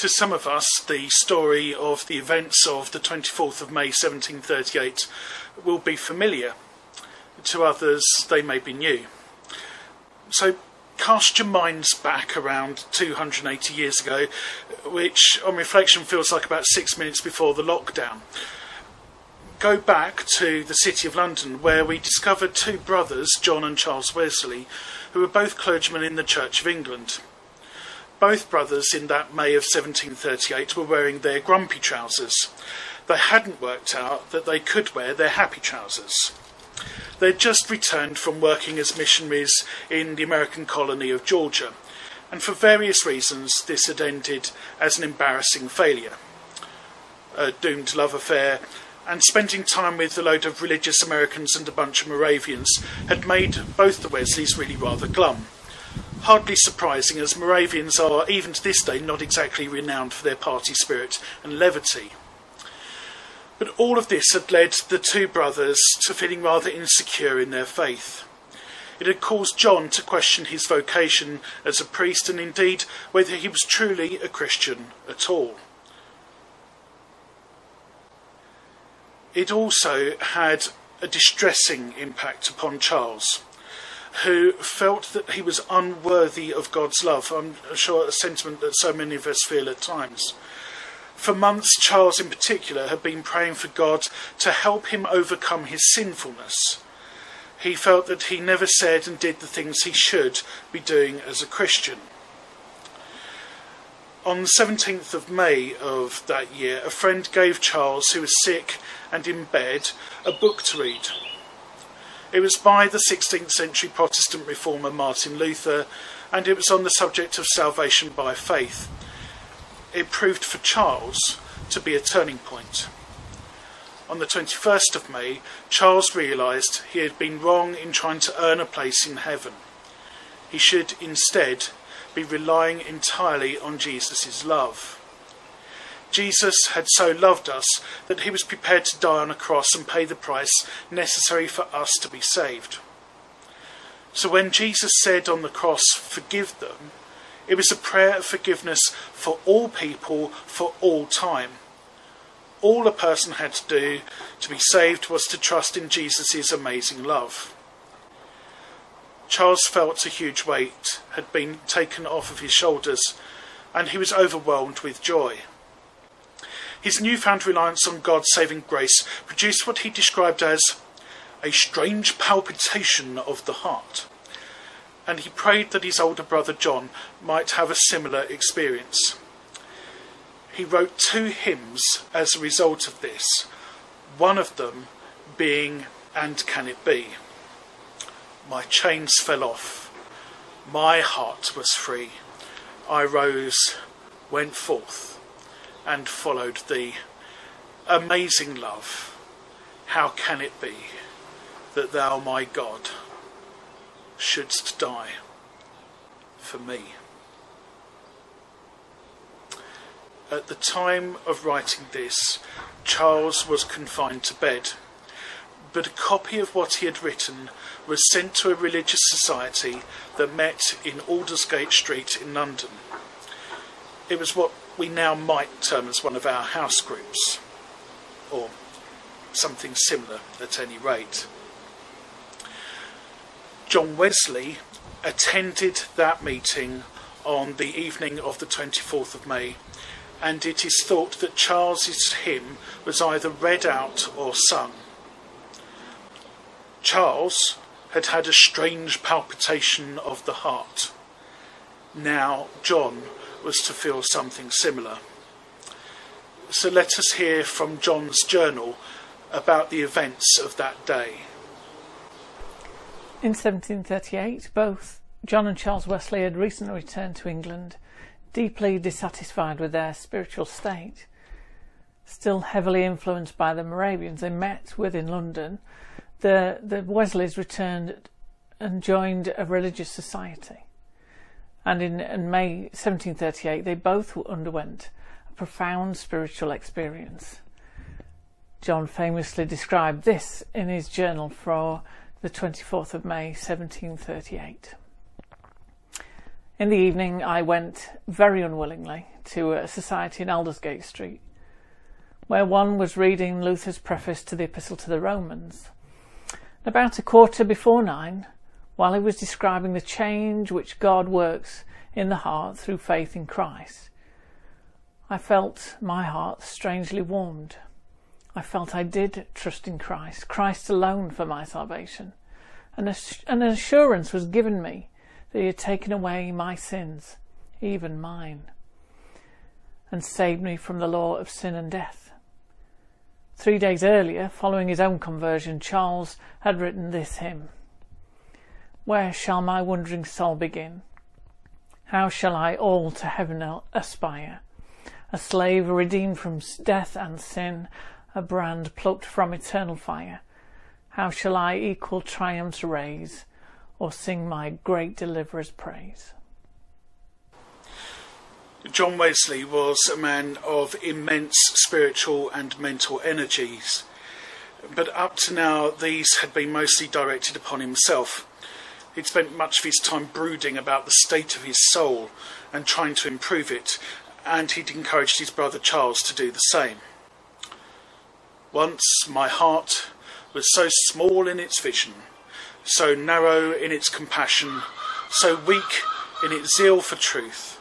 To some of us, the story of the events of the 24th of May 1738 will be familiar. To others, they may be new. So cast your minds back around 280 years ago, which on reflection feels like about six minutes before the lockdown. Go back to the City of London, where we discovered two brothers, John and Charles Wesley, who were both clergymen in the Church of England. Both brothers in that May of 1738 were wearing their grumpy trousers. They hadn't worked out that they could wear their happy trousers. They'd just returned from working as missionaries in the American colony of Georgia, and for various reasons, this had ended as an embarrassing failure. A doomed love affair, and spending time with a load of religious Americans and a bunch of Moravians had made both the Wesleys really rather glum. Hardly surprising, as Moravians are, even to this day, not exactly renowned for their party spirit and levity. But all of this had led the two brothers to feeling rather insecure in their faith. It had caused John to question his vocation as a priest and indeed whether he was truly a Christian at all. It also had a distressing impact upon Charles, who felt that he was unworthy of God's love. I'm sure a sentiment that so many of us feel at times. For months, Charles in particular had been praying for God to help him overcome his sinfulness. He felt that he never said and did the things he should be doing as a Christian. On the 17th of May of that year, a friend gave Charles, who was sick and in bed, a book to read. It was by the 16th century Protestant reformer Martin Luther, and it was on the subject of salvation by faith it proved for Charles to be a turning point. On the 21st of May, Charles realised he had been wrong in trying to earn a place in heaven. He should instead be relying entirely on Jesus' love. Jesus had so loved us that he was prepared to die on a cross and pay the price necessary for us to be saved. So when Jesus said on the cross, Forgive them, it was a prayer of forgiveness for all people for all time. All a person had to do to be saved was to trust in Jesus' amazing love. Charles felt a huge weight had been taken off of his shoulders, and he was overwhelmed with joy. His newfound reliance on God's saving grace produced what he described as a strange palpitation of the heart and he prayed that his older brother John might have a similar experience. He wrote two hymns as a result of this, one of them being And Can It Be? My chains fell off, my heart was free. I rose, went forth, and followed thee. Amazing love, how can it be that thou, my God, shouldst die for me. At the time of writing this, Charles was confined to bed, but a copy of what he had written was sent to a religious society that met in Aldersgate Street in London. It was what we now might term as one of our house groups, or something similar at any rate. John Wesley attended that meeting on the evening of the 24th of May, and it is thought that Charles's hymn was either read out or sung. Charles had had a strange palpitation of the heart. Now John was to feel something similar. So let us hear from John's journal about the events of that day. In 1738, both John and Charles Wesley had recently returned to England, deeply dissatisfied with their spiritual state. Still heavily influenced by the Moravians they met with in London, the, the Wesleys returned and joined a religious society. And in, in May 1738, they both underwent a profound spiritual experience. John famously described this in his journal for the 24th of May 1738. In the evening, I went very unwillingly to a society in Aldersgate Street, where one was reading Luther's preface to the Epistle to the Romans. About a quarter before nine, while he was describing the change which God works in the heart through faith in Christ, I felt my heart strangely warmed. I felt I did trust in Christ, Christ alone for my salvation, and an assurance was given me that he had taken away my sins, even mine, and saved me from the law of sin and death. Three days earlier, following his own conversion, Charles had written this hymn Where shall my wandering soul begin? How shall I all to heaven aspire? A slave redeemed from death and sin, a brand plucked from eternal fire. How shall I equal triumphs raise? or sing my great deliverer's praise. John Wesley was a man of immense spiritual and mental energies, but up to now these had been mostly directed upon himself. He'd spent much of his time brooding about the state of his soul and trying to improve it, and he'd encouraged his brother Charles to do the same. Once my heart was so small in its vision so narrow in its compassion, so weak in its zeal for truth.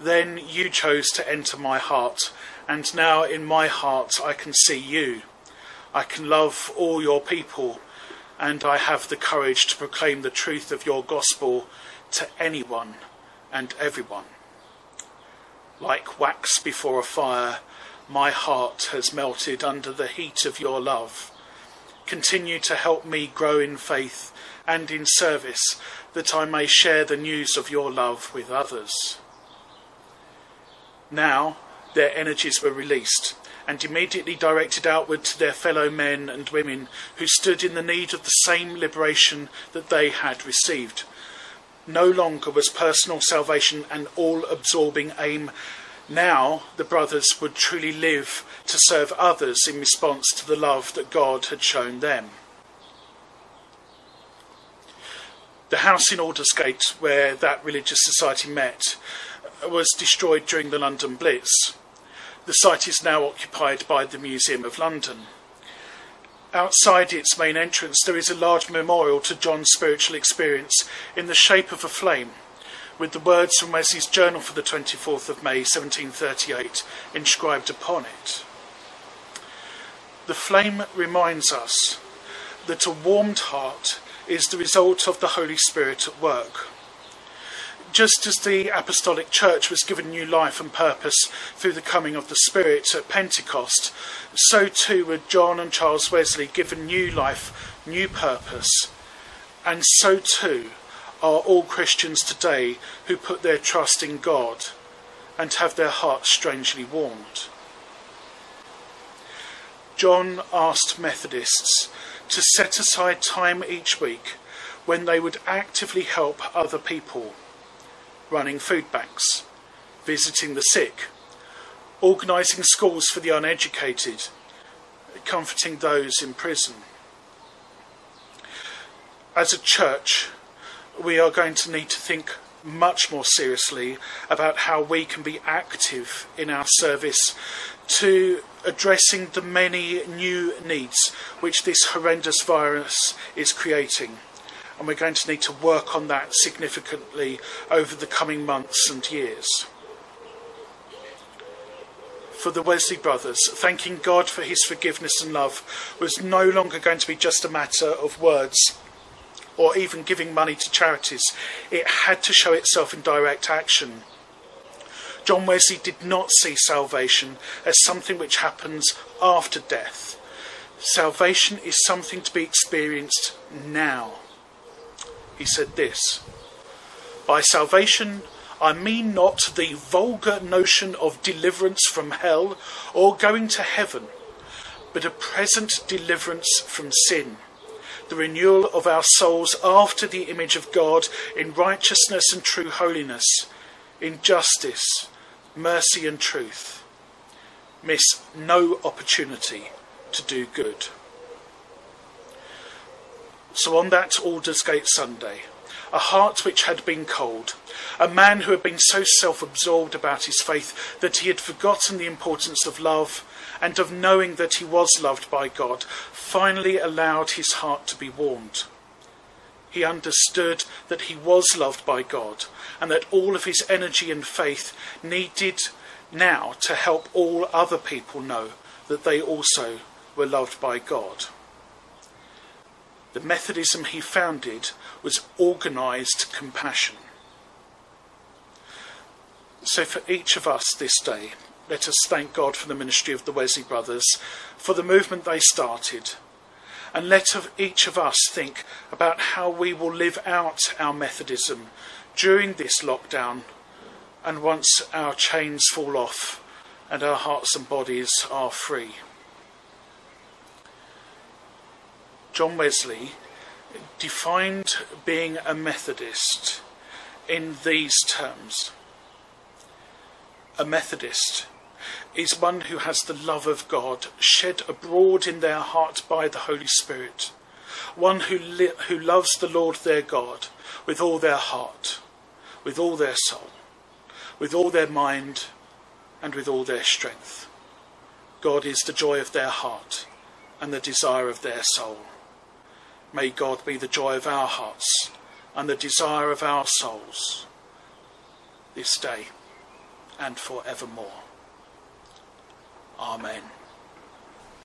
Then you chose to enter my heart, and now in my heart I can see you. I can love all your people, and I have the courage to proclaim the truth of your gospel to anyone and everyone. Like wax before a fire, my heart has melted under the heat of your love continue to help me grow in faith and in service, that I may share the news of your love with others. Now their energies were released and immediately directed outward to their fellow men and women who stood in the need of the same liberation that they had received. No longer was personal salvation an all absorbing aim now the brothers would truly live to serve others in response to the love that God had shown them. The house in Aldersgate, where that religious society met, was destroyed during the London Blitz. The site is now occupied by the Museum of London. Outside its main entrance, there is a large memorial to John's spiritual experience in the shape of a flame with the words from Wesley's journal for the 24th of May 1738 inscribed upon it. The flame reminds us that a warmed heart is the result of the Holy Spirit at work. Just as the Apostolic Church was given new life and purpose through the coming of the Spirit at Pentecost, so too were John and Charles Wesley given new life, new purpose, and so too are all Christians today who put their trust in God and have their hearts strangely warmed. John asked Methodists to set aside time each week when they would actively help other people, running food banks, visiting the sick, organising schools for the uneducated, comforting those in prison. As a church, we are going to need to think much more seriously about how we can be active in our service to addressing the many new needs which this horrendous virus is creating. And we're going to need to work on that significantly over the coming months and years. For the Wesley brothers, thanking God for his forgiveness and love was no longer going to be just a matter of words or even giving money to charities. It had to show itself in direct action. John Wesley did not see salvation as something which happens after death. Salvation is something to be experienced now. He said this By salvation, I mean not the vulgar notion of deliverance from hell or going to heaven, but a present deliverance from sin the renewal of our souls after the image of God in righteousness and true holiness, in justice, mercy, and truth. Miss no opportunity to do good. So, on that Aldersgate Sunday, a heart which had been cold, a man who had been so self absorbed about his faith that he had forgotten the importance of love and of knowing that he was loved by God, finally allowed his heart to be warmed. He understood that he was loved by God and that all of his energy and faith needed now to help all other people know that they also were loved by God. The Methodism he founded was organised compassion. So, for each of us this day, let us thank God for the ministry of the Wesley brothers, for the movement they started. And let each of us think about how we will live out our Methodism during this lockdown and once our chains fall off and our hearts and bodies are free. John Wesley defined being a Methodist in these terms. A Methodist is one who has the love of God shed abroad in their heart by the Holy Spirit, one who, li- who loves the Lord their God with all their heart, with all their soul, with all their mind, and with all their strength. God is the joy of their heart and the desire of their soul. May God be the joy of our hearts and the desire of our souls this day and forevermore. Amen.